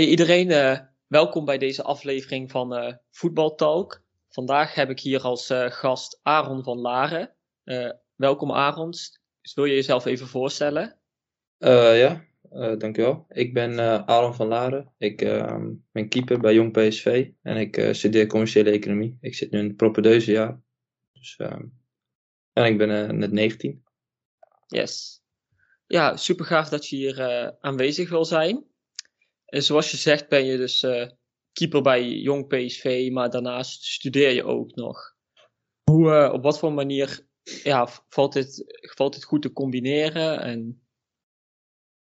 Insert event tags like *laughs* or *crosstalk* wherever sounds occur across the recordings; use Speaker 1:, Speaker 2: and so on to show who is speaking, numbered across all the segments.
Speaker 1: Hey iedereen, uh, welkom bij deze aflevering van uh, Voetbaltalk. Vandaag heb ik hier als uh, gast Aaron van Laren. welkom Aaron, wil je jezelf even voorstellen?
Speaker 2: ja, dankjewel. Ik ben Aaron van Laren. Ik ehm, ben keeper bij Jong PSV en ik studeer commerciële economie. Ik zit nu in het propedeuse jaar. Dus, ehm, en ik ben net 19.
Speaker 1: Yes. Ja, super gaaf dat je hier aanwezig wil zijn. En zoals je zegt ben je dus uh, keeper bij Jong PSV, maar daarnaast studeer je ook nog. Hoe, uh, op wat voor manier ja, valt, dit, valt dit goed te combineren? En...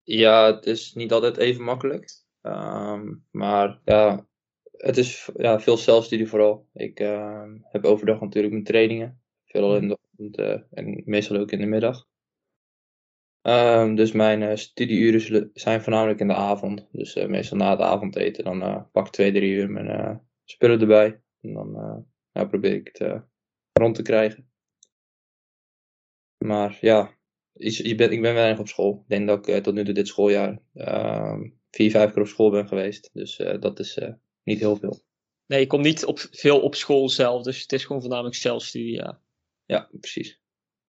Speaker 2: Ja, het is niet altijd even makkelijk. Um, maar ja, het is ja, veel zelfstudie vooral. Ik uh, heb overdag natuurlijk mijn trainingen. Veelal in de ochtend uh, en meestal ook in de middag. Um, dus mijn uh, studieuren zijn voornamelijk in de avond. Dus uh, meestal na het avondeten. Dan uh, pak ik twee, drie uur mijn spullen erbij. En dan ja, probeer ik het rond te krijgen. Maar ja, je ben, ik ben weinig op school. Ik denk dat ik tot nu toe dit schooljaar ehm, vier, vijf keer op school ben geweest. Dus dat is niet heel veel.
Speaker 1: Nee, je komt niet op, veel op school zelf. Dus het is gewoon voornamelijk zelfstudie, ja.
Speaker 2: Ja, precies.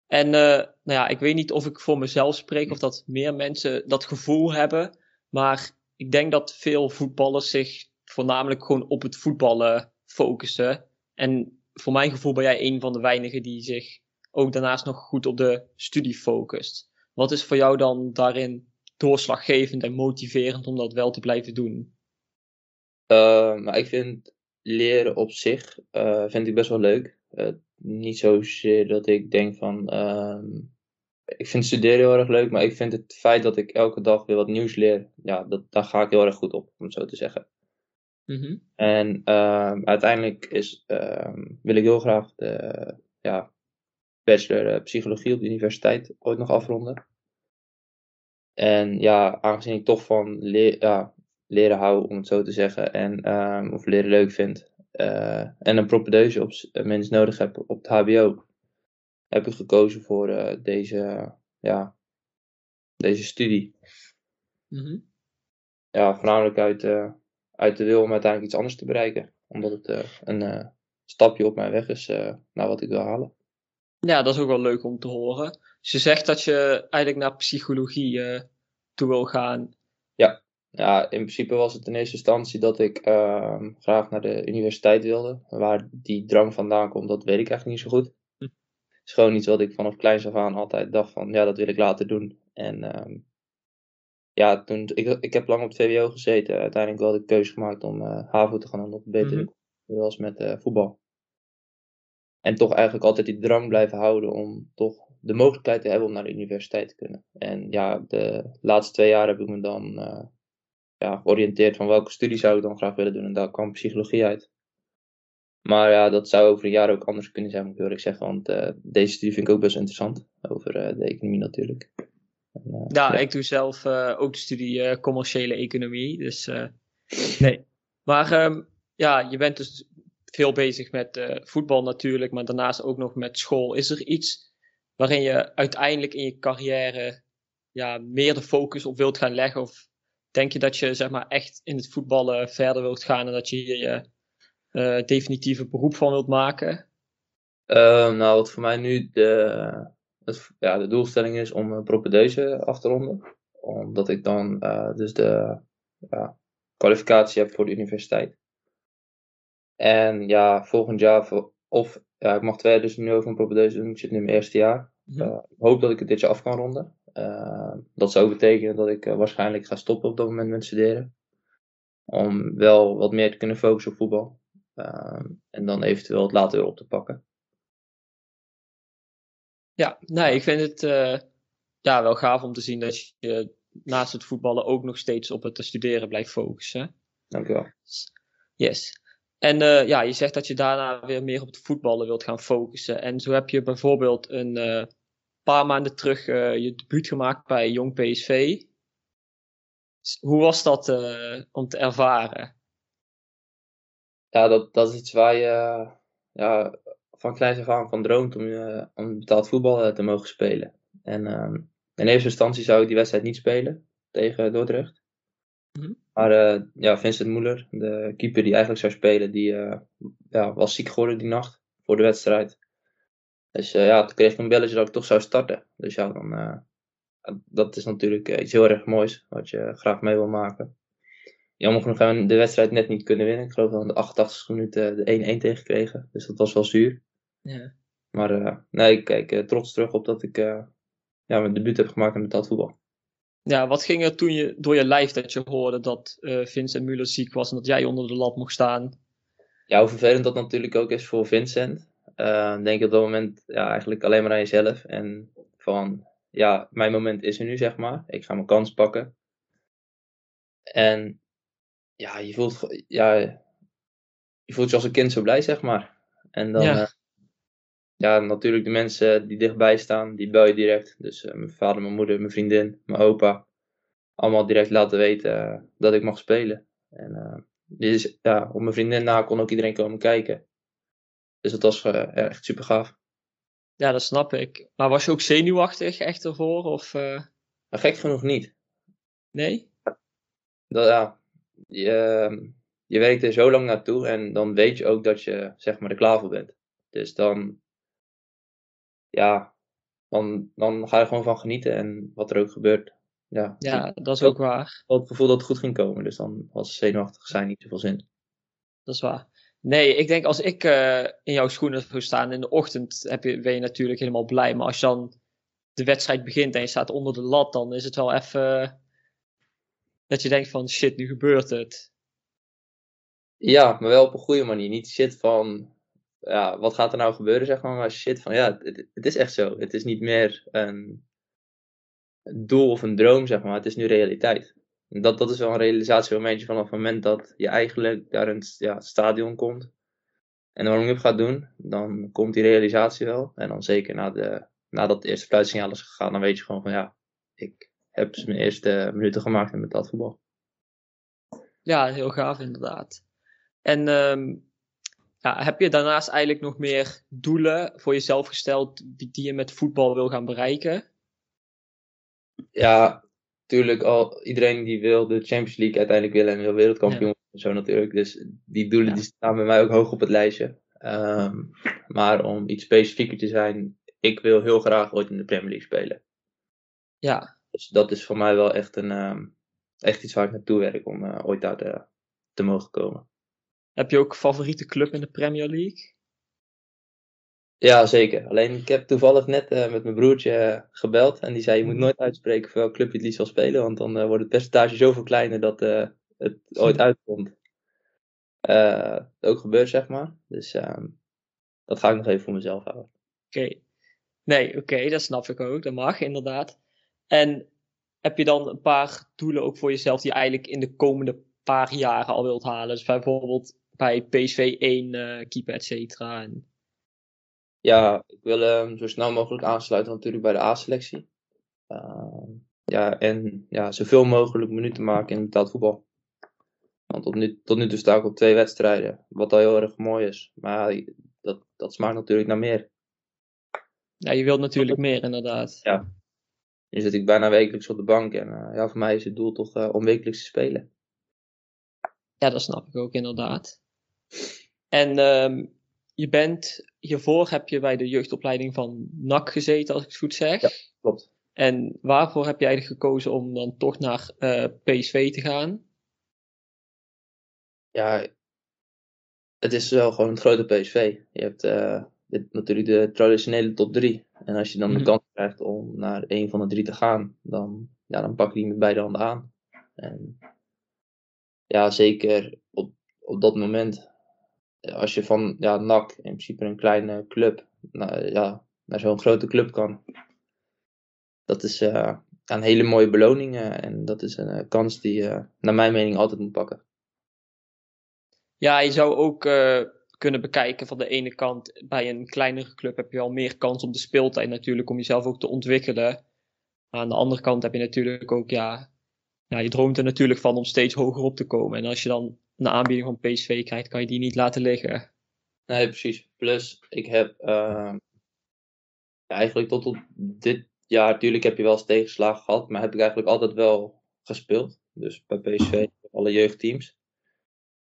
Speaker 1: En uh, nou ja, ik weet niet of ik voor mezelf spreek of dat meer mensen dat gevoel hebben. Maar ik denk dat veel voetballers zich voornamelijk gewoon op het voetballen focussen. En voor mijn gevoel ben jij een van de weinigen die zich ook daarnaast nog goed op de studie focust. Wat is voor jou dan daarin doorslaggevend en motiverend om dat wel te blijven doen?
Speaker 2: Maar ik vind leren op zich uh, vind ik best wel leuk niet zozeer dat ik denk van. Uh, ik vind studeren heel erg leuk, maar ik vind het feit dat ik elke dag weer wat nieuws leer, ja, dat, daar ga ik heel erg goed op, om het zo te zeggen. Mm En uh, uiteindelijk is, uh, wil ik heel graag de ja, bachelor uh, psychologie op de universiteit ooit nog afronden. En ja, aangezien ik toch van leer, ja, leren hou, om het zo te zeggen, en, ehm, of leren leuk vind, uh, en een propedeuse op mens nodig heb op het HBO, heb ik gekozen voor uh, deze, ja, deze studie. Mm Ja, voornamelijk uit, uit de wil om uiteindelijk iets anders te bereiken. Omdat het een stapje op mijn weg is naar wat ik wil halen.
Speaker 1: Ja, dat is ook wel leuk om te horen. Dus je zegt dat je eigenlijk naar psychologie toe wil gaan.
Speaker 2: Ja. In principe was het in eerste instantie dat ik uh, graag naar de universiteit wilde. Waar die drang vandaan komt, dat weet ik eigenlijk niet zo goed. Hm. Het is gewoon iets wat ik vanaf kleins af aan altijd dacht van, ja, dat wil ik later doen. En um, ja, toen, ik, ik heb lang op het VWO gezeten. Uiteindelijk wel de keuze gemaakt om uh, HAVO te gaan omdat het beter mm -hmm. was met uh, voetbal. En toch eigenlijk altijd die drang blijven houden om toch de mogelijkheid te hebben om naar de universiteit te kunnen. En ja, de laatste twee jaar heb ik me dan uh, ja, georiënteerd van welke studie zou ik dan graag willen doen. En daar kwam psychologie uit. Maar ja, dat zou over een jaar ook anders kunnen zijn, moet ik eerlijk zeggen. Want uh, deze studie vind ik ook best interessant. Over uh, de economie natuurlijk.
Speaker 1: En, uh, ja, ja, ik doe zelf ook de studie commerciële economie. Dus *laughs* nee. Maar um, ja, je bent dus veel bezig met voetbal natuurlijk. Maar daarnaast ook nog met school. Is er iets waarin je uiteindelijk in je carrière ja, meer de focus op wilt gaan leggen? Of Denk je dat je zeg maar, echt in het voetballen verder wilt gaan en dat je hier je uh, definitieve beroep van wilt maken?
Speaker 2: Uh, nou, wat voor mij nu de, het, ja, de doelstelling is om een propedeuse af te ronden. Omdat ik dan uh, dus de ja, kwalificatie heb voor de universiteit. En ja, volgend jaar, of ja, ik mag twee dus nu over een propedeuse doen. Ik zit nu in mijn eerste jaar. Mm -hmm. ik hoop dat ik het dit jaar af kan ronden. Uh, dat zou betekenen dat ik uh, waarschijnlijk ga stoppen op dat moment met studeren. Om wel wat meer te kunnen focussen op voetbal. Uh, en dan eventueel het later weer op te pakken.
Speaker 1: Ja, nee, ik vind het eh, ja, wel gaaf om te zien dat je naast het voetballen ook nog steeds op het studeren blijft focussen.
Speaker 2: Dankjewel.
Speaker 1: Yes. En ja, je zegt dat je daarna weer meer op het voetballen wilt gaan focussen. En zo heb je bijvoorbeeld een paar maanden terug uh, je debuut gemaakt bij Jong PSV. Hoe was dat uh, om te ervaren?
Speaker 2: Ja, dat, dat is iets waar je ja, van kleins af aan van droomt om, uh, om betaald voetbal te mogen spelen. En um, in eerste instantie zou ik die wedstrijd niet spelen tegen Dordrecht. Mm -hmm. Maar uh, ja, Vincent Moeller, de keeper die eigenlijk zou spelen, die uh, ja, was ziek geworden die nacht voor de wedstrijd. Dus uh, ja, toen kreeg ik een belletje dat ik toch zou starten. Dus ja, dan, dat is natuurlijk iets heel erg moois, wat je graag mee wil maken. Jammer genoeg hebben we de wedstrijd net niet kunnen winnen. Ik geloof dat we in de 88 minuten de 1-1 tegenkregen. Dus dat was wel zuur.
Speaker 1: Ja.
Speaker 2: Maar nee, ik kijk trots terug op dat ik ja, mijn debuut heb gemaakt in betaald voetbal.
Speaker 1: Ja, wat ging er toen je door je lijf dat je hoorde dat uh, Vincent Muller ziek was en dat jij onder de lat mocht staan?
Speaker 2: Ja, hoe vervelend dat natuurlijk ook is voor Vincent. Uh, denk op dat moment ja, eigenlijk alleen maar aan jezelf. En van, ja, mijn moment is er nu, zeg maar. Ik ga mijn kans pakken. En ja, je voelt, ja, je voelt je als een kind zo blij, zeg maar. En dan, ja. Uh, ja, natuurlijk de mensen die dichtbij staan, die bel je direct. Dus uh, mijn vader, mijn moeder, mijn vriendin, mijn opa. Allemaal direct laten weten uh, dat ik mag spelen. En dus, ja, op mijn vriendin na kon ook iedereen komen kijken. Dus dat was echt super gaaf.
Speaker 1: Ja, dat snap ik. Maar was je ook zenuwachtig echt ervoor? Of,
Speaker 2: nou, gek genoeg niet.
Speaker 1: Nee?
Speaker 2: Dat, ja, je, ehm, je werkt er zo lang naartoe en dan weet je ook dat je zeg maar er klaar voor bent. Dus dan ja, dan, dan ga je gewoon van genieten en wat er ook gebeurt. Ja,
Speaker 1: ja dat is ook waar.
Speaker 2: Ik het gevoel dat het goed ging komen, dus dan was zenuwachtig zijn niet zoveel zin.
Speaker 1: Dat is waar. Nee, ik denk als ik uh, in jouw schoenen zou staan in de ochtend, heb je, ben je natuurlijk helemaal blij. Maar als je dan de wedstrijd begint en je staat onder de lat, dan is het wel even dat je denkt van shit, nu gebeurt het.
Speaker 2: Ja, maar wel op een goede manier. Niet shit van ja, wat gaat er nou gebeuren, zeg maar. Maar shit, van ja, het, het, is echt zo. Het is niet meer een doel of een droom, zeg maar. Het is nu realiteit. Dat, dat is wel een realisatiemomentje vanaf het moment dat je eigenlijk daar in het ja, stadion komt. En de warming-up gaat doen, dan komt die realisatie wel. En dan zeker na de, nadat de eerste fluitsignaal is gegaan, dan weet je gewoon van ja, ik heb mijn eerste minuten gemaakt met dat voetbal.
Speaker 1: Ja, heel gaaf inderdaad. En um, ja, heb je daarnaast eigenlijk nog meer doelen voor jezelf gesteld die je met voetbal wil gaan bereiken?
Speaker 2: Ja, natuurlijk al iedereen die wil de Champions League uiteindelijk willen en wil wereldkampioen ja. zo natuurlijk. Dus die doelen die staan bij mij ook hoog op het lijstje. Ehm, maar om iets specifieker te zijn, ik wil heel graag ooit in de Premier League spelen.
Speaker 1: Ja.
Speaker 2: Dus dat is voor mij wel echt, een, ehm, echt iets waar ik naartoe werk om uh, ooit daar te, te mogen komen.
Speaker 1: Heb je ook favoriete club in de Premier League?
Speaker 2: Ja, zeker. Alleen ik heb toevallig net uh, met mijn broertje uh, gebeld. En die zei: Je moet mhm. nooit uitspreken voor welk club je het liefst wil spelen. Want dan uh, wordt het percentage zoveel kleiner dat het ooit uitkomt. ook gebeurt, zeg maar. Dus ehm, dat ga ik nog even voor mezelf houden.
Speaker 1: Oké. Nee, oké, dat snap ik ook. Dat mag inderdaad. En heb je dan een paar doelen ook voor jezelf die je eigenlijk in de komende paar jaren al wilt halen? Dus bijvoorbeeld bij PSV 1 uh, keeper, et cetera. En...
Speaker 2: Ja, ik wil hem zo snel mogelijk aansluiten natuurlijk bij de A-selectie. Uh, ja, en ja, zoveel mogelijk minuten maken in betaald voetbal. Want tot nu, tot nu toe sta ik op twee wedstrijden, wat al heel erg mooi is. Maar dat, dat smaakt natuurlijk naar meer.
Speaker 1: Ja, je wilt natuurlijk meer inderdaad.
Speaker 2: Ja. Nu zit ik bijna wekelijks op de bank en uh, ja, voor mij is het doel toch uh, om wekelijks te spelen.
Speaker 1: Ja, dat snap ik ook inderdaad. En um, je bent, hiervoor heb je bij de jeugdopleiding van NAC gezeten, als ik het goed zeg.
Speaker 2: Ja, klopt.
Speaker 1: En waarvoor heb eigenlijk gekozen om dan toch naar uh, PSV te gaan?
Speaker 2: Ja, het is wel gewoon het grote PSV. Je hebt uh, dit, natuurlijk de traditionele top 3. En als je dan de mhm. kans krijgt om naar een van de drie te gaan, dan, ja, dan pak je die met beide handen aan. En ja, zeker op, op dat moment, als je van ja, NAC, in principe een kleine club, naar, ja, naar zo'n grote club kan. Dat is uh, een hele mooie beloning en dat is een kans die je, naar mijn mening, altijd moet pakken.
Speaker 1: Ja, je zou ook kunnen bekijken van de ene kant, bij een kleinere club heb je wel meer kans op de speeltijd natuurlijk, om jezelf ook te ontwikkelen. Aan de andere kant heb je natuurlijk ook, ja, ja, je droomt er natuurlijk van om steeds hoger op te komen. En als je dan een aanbieding van PSV krijgt, kan je die niet laten liggen.
Speaker 2: Nee, precies. Plus, ik heb uh, ja, eigenlijk tot op dit jaar, natuurlijk heb je wel eens tegenslagen gehad, maar heb ik eigenlijk altijd wel gespeeld. Dus bij PSV alle jeugdteams.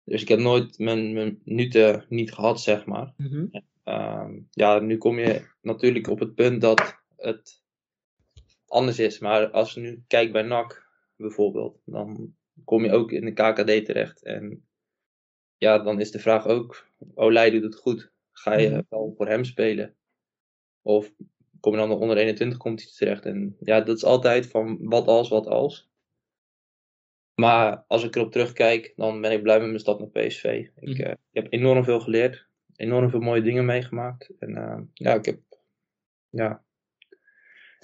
Speaker 2: Dus ik heb nooit mijn, mijn minuten niet gehad, zeg maar.
Speaker 1: Mhm.
Speaker 2: Ehm, ja, nu kom je natuurlijk op het punt dat het anders is. Maar als je nu kijkt bij NAC bijvoorbeeld, dan kom je ook in de KKD terecht. En ja, dan is de vraag ook, Olij doet het goed. Ga je
Speaker 1: Mhm.
Speaker 2: wel voor hem spelen? Of kom je dan de onder 21 competitie terecht? En ja, dat is altijd van wat als, wat als. Maar als ik erop terugkijk, dan ben ik blij met mijn stap naar PSV. Ik,
Speaker 1: Mhm.
Speaker 2: eh, ik heb enorm veel geleerd. Enorm veel mooie dingen meegemaakt. En eh, ja, ik heb... Ja.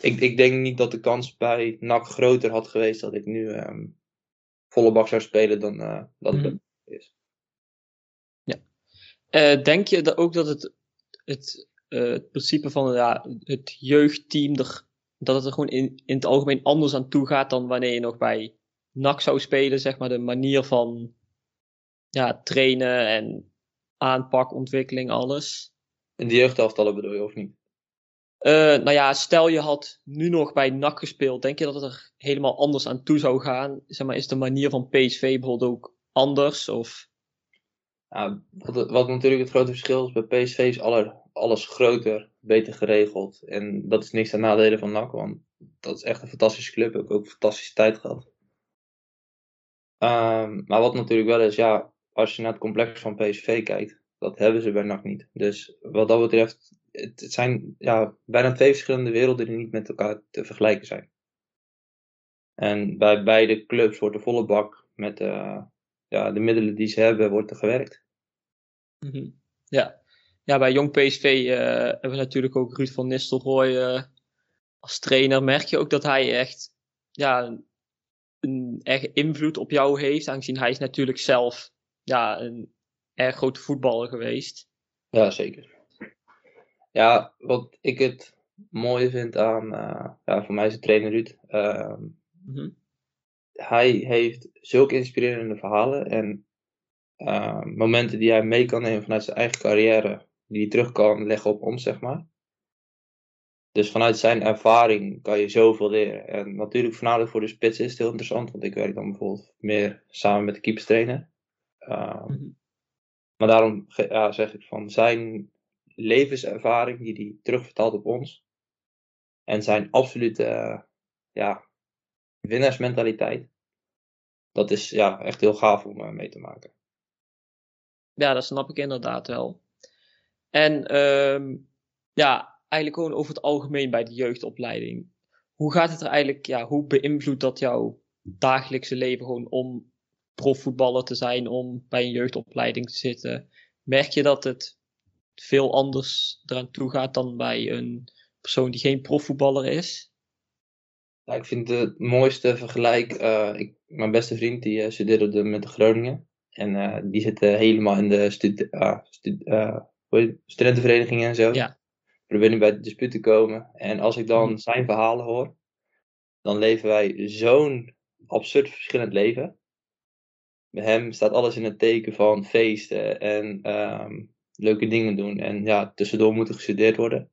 Speaker 2: Ik, ik denk niet dat de kans bij NAC groter had geweest dat ik nu ehm, volle bak zou spelen dan eh, dat het is.
Speaker 1: Eh, denk je dat ook dat het, het, eh, het principe van ja, het jeugdteam er, dat het er gewoon in, in het algemeen anders aan toe gaat dan wanneer je nog bij NAC zou spelen, zeg maar de manier van ja, trainen en aanpak, ontwikkeling, alles.
Speaker 2: In de jeugdelftallen bedoel je, of niet?
Speaker 1: Eh, nou ja, stel je had nu nog bij NAC gespeeld, denk je dat het er helemaal anders aan toe zou gaan? Zeg maar, is de manier van PSV bijvoorbeeld ook anders? Of...
Speaker 2: Wat, natuurlijk het grote verschil is, bij PSV is alles groter, beter geregeld. En dat is niks ten nadele van NAC, want dat is echt een fantastische club. Ik ook een fantastische tijd gehad. Ehm, maar wat natuurlijk wel is, ja, als je naar het complex van PSV kijkt, dat hebben ze bij NAC niet. Dus wat dat betreft, het, het zijn ja, bijna twee verschillende werelden die niet met elkaar te vergelijken zijn. En bij beide clubs wordt de volle bak met eh, ja, de middelen die ze hebben, wordt er gewerkt.
Speaker 1: Mhm. Ja. ja, bij Jong PSV eh, hebben we natuurlijk ook Ruud van Nistelrooy eh, als trainer. Merk je ook dat hij echt ja, een erg invloed op jou heeft, aangezien hij is natuurlijk zelf ja, een erg grote voetballer geweest.
Speaker 2: Ja, zeker. Ja, wat ik het mooie vind aan, eh, ja, voor mij is het trainer Ruud. ehm,
Speaker 1: Mhm.
Speaker 2: hij heeft zulke inspirerende verhalen en eh, momenten die hij mee kan nemen vanuit zijn eigen carrière, die hij terug kan leggen op ons, zeg maar. Dus vanuit zijn ervaring kan je zoveel leren. En natuurlijk, voornamelijk voor de spits is het heel interessant, want ik werk dan bijvoorbeeld meer samen met de keeperstrainer.
Speaker 1: Mhm.
Speaker 2: maar daarom ja, zeg ik van zijn levenservaring die hij terugvertaalt op ons. En zijn absolute eh, ja, winnaarsmentaliteit. Dat is ja, echt heel gaaf om eh, mee te maken.
Speaker 1: Ja, dat snap ik inderdaad wel. En ehm, ja, eigenlijk gewoon over het algemeen bij de jeugdopleiding. Hoe gaat het er eigenlijk, ja, hoe beïnvloedt dat jouw dagelijkse leven gewoon om profvoetballer te zijn, om bij een jeugdopleiding te zitten? Merk je dat het veel anders eraan toe gaat dan bij een persoon die geen profvoetballer is?
Speaker 2: Ja, ik vind het mooiste vergelijk. eh, ik, mijn beste vriend die eh, studeerde met de Groningen. En eh, die zit helemaal in de stud, ah, het? studentenverenigingen en zo.
Speaker 1: Ja.
Speaker 2: Probeer nu bij de dispuut te komen. En als ik dan
Speaker 1: Mhm.
Speaker 2: zijn verhalen hoor, dan leven wij zo'n absurd verschillend leven. Bij hem staat alles in het teken van feesten en ehm, leuke dingen doen. En ja, tussendoor moet er gestudeerd worden.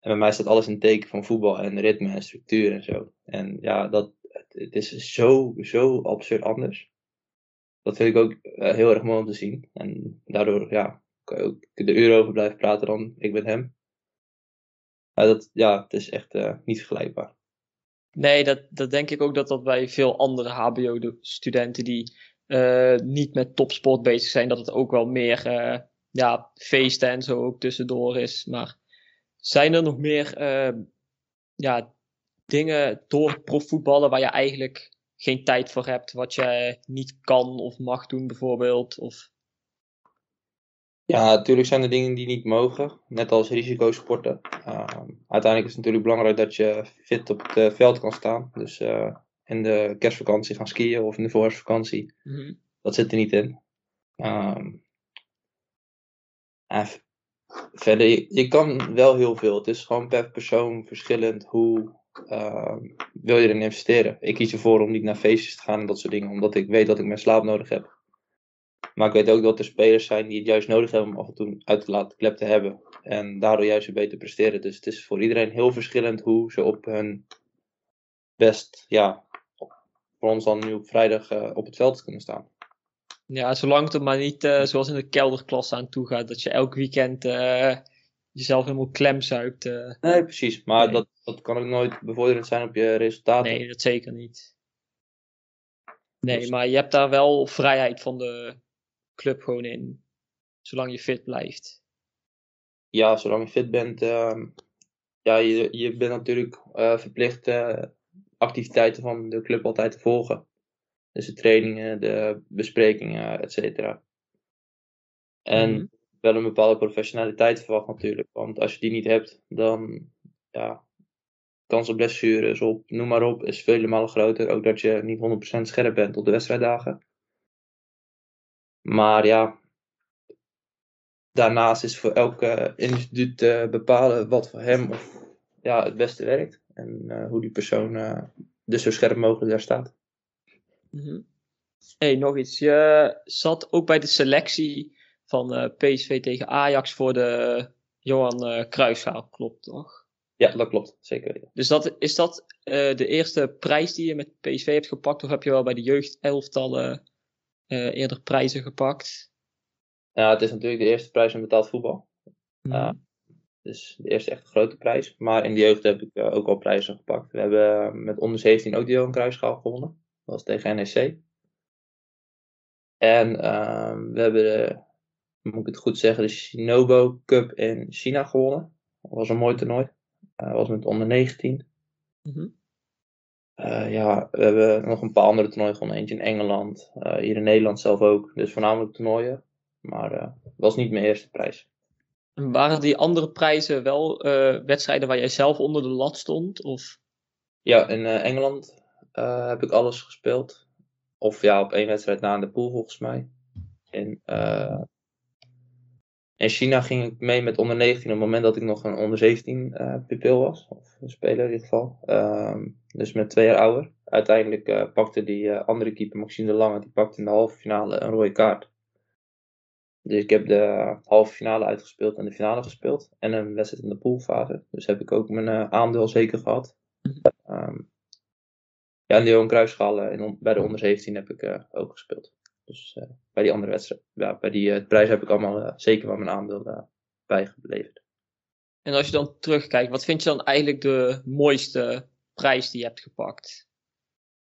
Speaker 2: En bij mij staat alles in teken van voetbal en ritme en structuur en zo. En ja, dat, het, is zo, zo absurd anders. Dat vind ik ook eh, heel erg mooi om te zien. En daardoor, ja, kan je ook er uren over blijven praten dan ik met hem. Maar dat, ja, het is echt eh, niet vergelijkbaar.
Speaker 1: Nee, dat, dat denk ik ook dat dat bij veel andere HBO-studenten die eh, niet met topsport bezig zijn, dat het ook wel meer ja, feesten en zo ook tussendoor is. Maar zijn er nog meer eh, ja, dingen door profvoetballen waar je eigenlijk geen tijd voor hebt, wat je niet kan of mag doen bijvoorbeeld? Of...
Speaker 2: Ja, natuurlijk zijn er dingen die niet mogen, net als risicosporten. Ehm, uiteindelijk is het natuurlijk belangrijk dat je fit op het eh, veld kan staan. Dus eh, in de kerstvakantie gaan skiën of in de voorjaarsvakantie,
Speaker 1: Mhm.
Speaker 2: dat zit er niet in. Ehm, verder, je, kan wel heel veel. Het is gewoon per persoon verschillend hoe ehm, wil je erin investeren. Ik kies ervoor om niet naar feestjes te gaan en dat soort dingen, omdat ik weet dat ik mijn slaap nodig heb. Maar ik weet ook dat er spelers zijn die het juist nodig hebben om af en toe uit te laten klep te hebben. En daardoor juist beter presteren. Dus het is voor iedereen heel verschillend hoe ze op hun best ja, voor ons dan nu op vrijdag op het veld kunnen staan.
Speaker 1: Ja, zolang het er maar niet zoals in de kelderklasse aan toe gaat, dat je elk weekend jezelf helemaal klemzuipt.
Speaker 2: Nee, precies. Maar Dat, dat kan ook nooit bevorderend zijn op je resultaten.
Speaker 1: Nee, dat zeker niet. Nee, dus- maar je hebt daar wel vrijheid van de club gewoon in. Zolang je fit blijft.
Speaker 2: Ja, zolang je fit bent. Uh, ja, je, je bent natuurlijk verplicht activiteiten van de club altijd te volgen. Dus de trainingen, de besprekingen, et cetera. En mm wel een bepaalde professionaliteit verwacht natuurlijk. Want als je die niet hebt, dan ja, kans op blessures, op, noem maar op, is vele malen groter. Ook dat je niet 100% scherp bent op de wedstrijddagen. Maar ja, daarnaast is voor elke individu te bepalen wat voor hem of, ja, het beste werkt. En uh, hoe die persoon uh, dus zo scherp mogelijk daar staat.
Speaker 1: Mm -hmm. hey, nog iets. Je zat ook bij de selectie van uh, PSV tegen Ajax voor de Johan uh, Cruijffschaal, klopt toch?
Speaker 2: Ja, dat klopt, zeker.
Speaker 1: Dus dat, is dat uh, de eerste prijs die je met PSV hebt gepakt, of heb je wel bij de jeugdelftallen eerder prijzen gepakt?
Speaker 2: Ja, het is natuurlijk de eerste prijs in betaald voetbal. Mm. dus de eerste echt grote prijs. Maar in de jeugd heb ik ook al prijzen gepakt. We hebben met onder 17 ook de Johan Cruijffschaal gewonnen. Was tegen NEC. En uh, we hebben de moet ik het goed zeggen, de Shinobo Cup in China gewonnen. Dat was een mooi toernooi. Dat uh, was met onder 19. Mm uh, ja, we hebben nog een paar andere toernooien gewonnen. Eentje in Engeland, uh, hier in Nederland zelf ook. Dus voornamelijk toernooien. Maar het was niet mijn eerste prijs.
Speaker 1: En waren die andere prijzen wel wedstrijden waar jij zelf onder de lat stond? Of?
Speaker 2: Ja, in Engeland heb ik alles gespeeld. Of ja, op één wedstrijd na in de pool volgens mij. In in China ging ik mee met onder 19 op het moment dat ik nog een onder 17 uh, eh, pupil was. Of een speler in ieder geval. Um, dus met twee jaar ouder. Uiteindelijk pakte die andere keeper, Maxime de Lange, die pakte in de halve finale een rode kaart. Dus ik heb de halve finale uitgespeeld en de finale gespeeld. En een wedstrijd in de poolfase. Dus heb ik ook mijn aandeel zeker gehad. Ja, en de Johan Cruijffschaal bij de onder 17 heb ik ook gespeeld. Dus uh, bij die andere wedstrijd, ja, bij die prijs heb ik allemaal zeker wel mijn aandeel bijgeleverd.
Speaker 1: En als je dan terugkijkt, wat vind je dan eigenlijk de mooiste prijs die je hebt gepakt?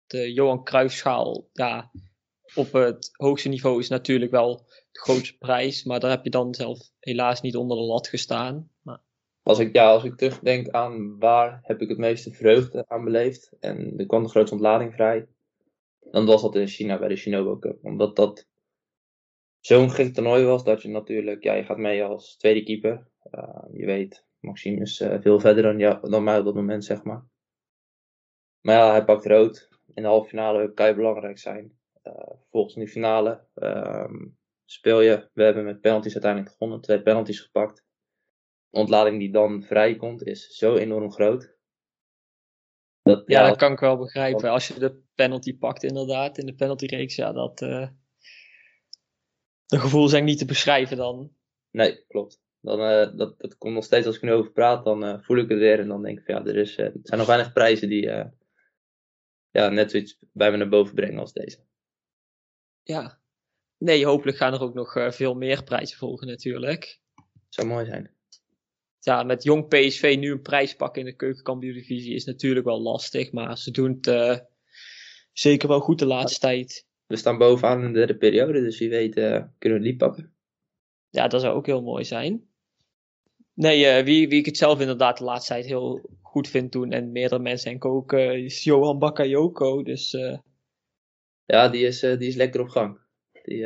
Speaker 1: De Johan Cruijffschaal, ja, op het hoogste niveau is natuurlijk wel de grootste prijs, maar daar heb je dan zelf helaas niet onder de lat gestaan. Maar...
Speaker 2: Als ik, ja, als ik terugdenk aan waar heb ik het meeste vreugde aan beleefd en er kwam de grootste ontlading vrij, dan was dat in China bij de Shinobu Cup. Omdat dat zo'n gek toernooi was dat je natuurlijk, ja, je gaat mee als tweede keeper. Uh, je weet, Maxime is uh, veel verder dan, ja, dan mij op dat moment, zeg maar. Maar ja, hij pakt rood. In de halve finale kan je belangrijk zijn. Uh, vervolgens in de finale ehm, speel je. We hebben met penalties uiteindelijk gewonnen. Twee penalties gepakt. Ontlading die dan vrijkomt is zo enorm groot.
Speaker 1: Dat, ja, dat kan ik wel begrijpen. Als je de penalty pakt, inderdaad, in de penaltyreeks, ja, dat. Uh, de gevoel zijn niet te beschrijven dan.
Speaker 2: Nee, klopt. Dan, uh, dat, dat komt nog steeds als ik nu over praat, dan uh, voel ik het weer en dan denk ik, ja, er, is, er zijn nog weinig prijzen die ja, net zoiets bij me naar boven brengen als deze.
Speaker 1: Ja, nee, hopelijk gaan er ook nog veel meer prijzen volgen natuurlijk.
Speaker 2: Zou mooi zijn
Speaker 1: ja, met jong PSV nu een prijs pakken in de keukenkampioen-divisie is natuurlijk wel lastig. Maar ze doen het uh, zeker wel goed de laatste tijd.
Speaker 2: We staan bovenaan in de derde periode, dus wie weet uh, kunnen we die pakken.
Speaker 1: Ja, dat zou ook heel mooi zijn. Nee, uh, wie, wie ik het zelf inderdaad de laatste tijd heel goed vind doen, en meerdere mensen denk ik ook, is Johan Bakayoko. Dus,
Speaker 2: ja, die is, die is lekker op gang. Die,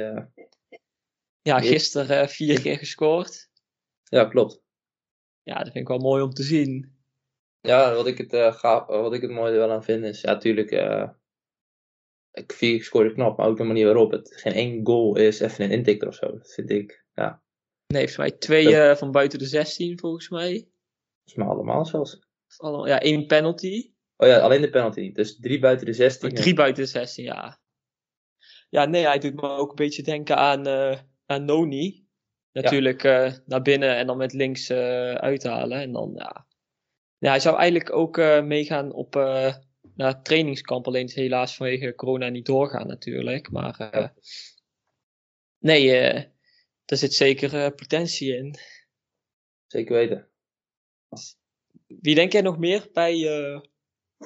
Speaker 1: ja, gisteren vier keer gescoord.
Speaker 2: Ja, klopt
Speaker 1: ja, dat vind ik wel mooi om te zien.
Speaker 2: Ja, wat ik het, uh, ga, wat ik het mooie wel aan vind is, ja, natuurlijk, uh, ik, ik scoorde knap, maar ook de manier waarop het geen één goal is even een intikker of zo. Dat vind ik, ja.
Speaker 1: Nee, volgens mij twee uh, van buiten de 16, volgens mij.
Speaker 2: Volgens mij allemaal zelfs.
Speaker 1: Allemaal, ja, één penalty.
Speaker 2: Oh ja, alleen de penalty. Dus drie buiten de 16.
Speaker 1: Oh, drie buiten de 16, ja. Ja, nee, hij doet me ook een beetje denken aan, aan Noni. Natuurlijk ja. uh, naar binnen en dan met links uh, uithalen. En dan, ja. ja. Hij zou eigenlijk ook uh, meegaan op naar het trainingskamp. Alleen is helaas vanwege corona niet doorgaan natuurlijk. Maar nee, er zit zeker potentie in.
Speaker 2: Zeker weten.
Speaker 1: Wie denk jij nog meer bij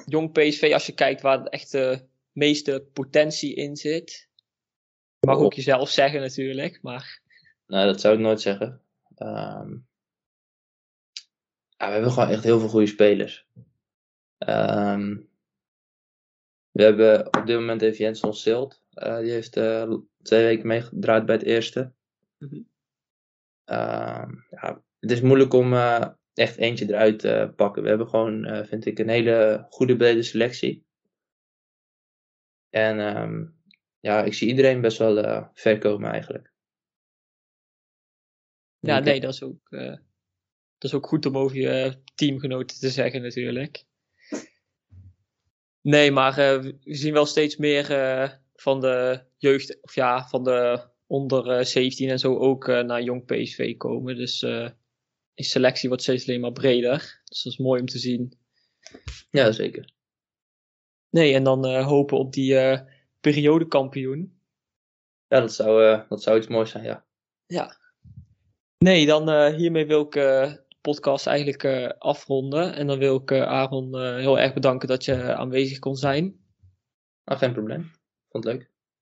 Speaker 1: jong PSV als je kijkt waar echt de meeste potentie in zit? Mag ook jezelf zeggen natuurlijk, maar...
Speaker 2: Nee, dat zou ik nooit zeggen. Um, ja, we hebben gewoon echt heel veel goede spelers. Um, we hebben op dit moment even Jens Silt. Uh, die heeft uh, twee weken meegedraaid bij het eerste. Mm -hmm. uh, ja, het is moeilijk om uh, echt eentje eruit te pakken. We hebben gewoon, vind ik, een hele goede brede selectie. En um, ja, ik zie iedereen best wel ver komen eigenlijk.
Speaker 1: Ja, nee, dat is ook dat is ook goed om over je teamgenoten te zeggen natuurlijk. Nee, maar uh, we zien wel steeds meer uh, van de jeugd, of ja, van de onder uh, 17 en zo ook naar jong PSV komen. Dus de selectie wordt steeds alleen maar breder. Dus dat is mooi om te zien.
Speaker 2: Ja, zeker.
Speaker 1: Nee, en dan hopen op die periodekampioen.
Speaker 2: Ja, dat zou, dat zou iets moois zijn, ja.
Speaker 1: Ja. Nee, dan hiermee wil ik podcast eigenlijk uh, afronden. En dan wil ik Aaron heel erg bedanken dat je aanwezig kon zijn.
Speaker 2: Ah, geen probleem. Vond het leuk.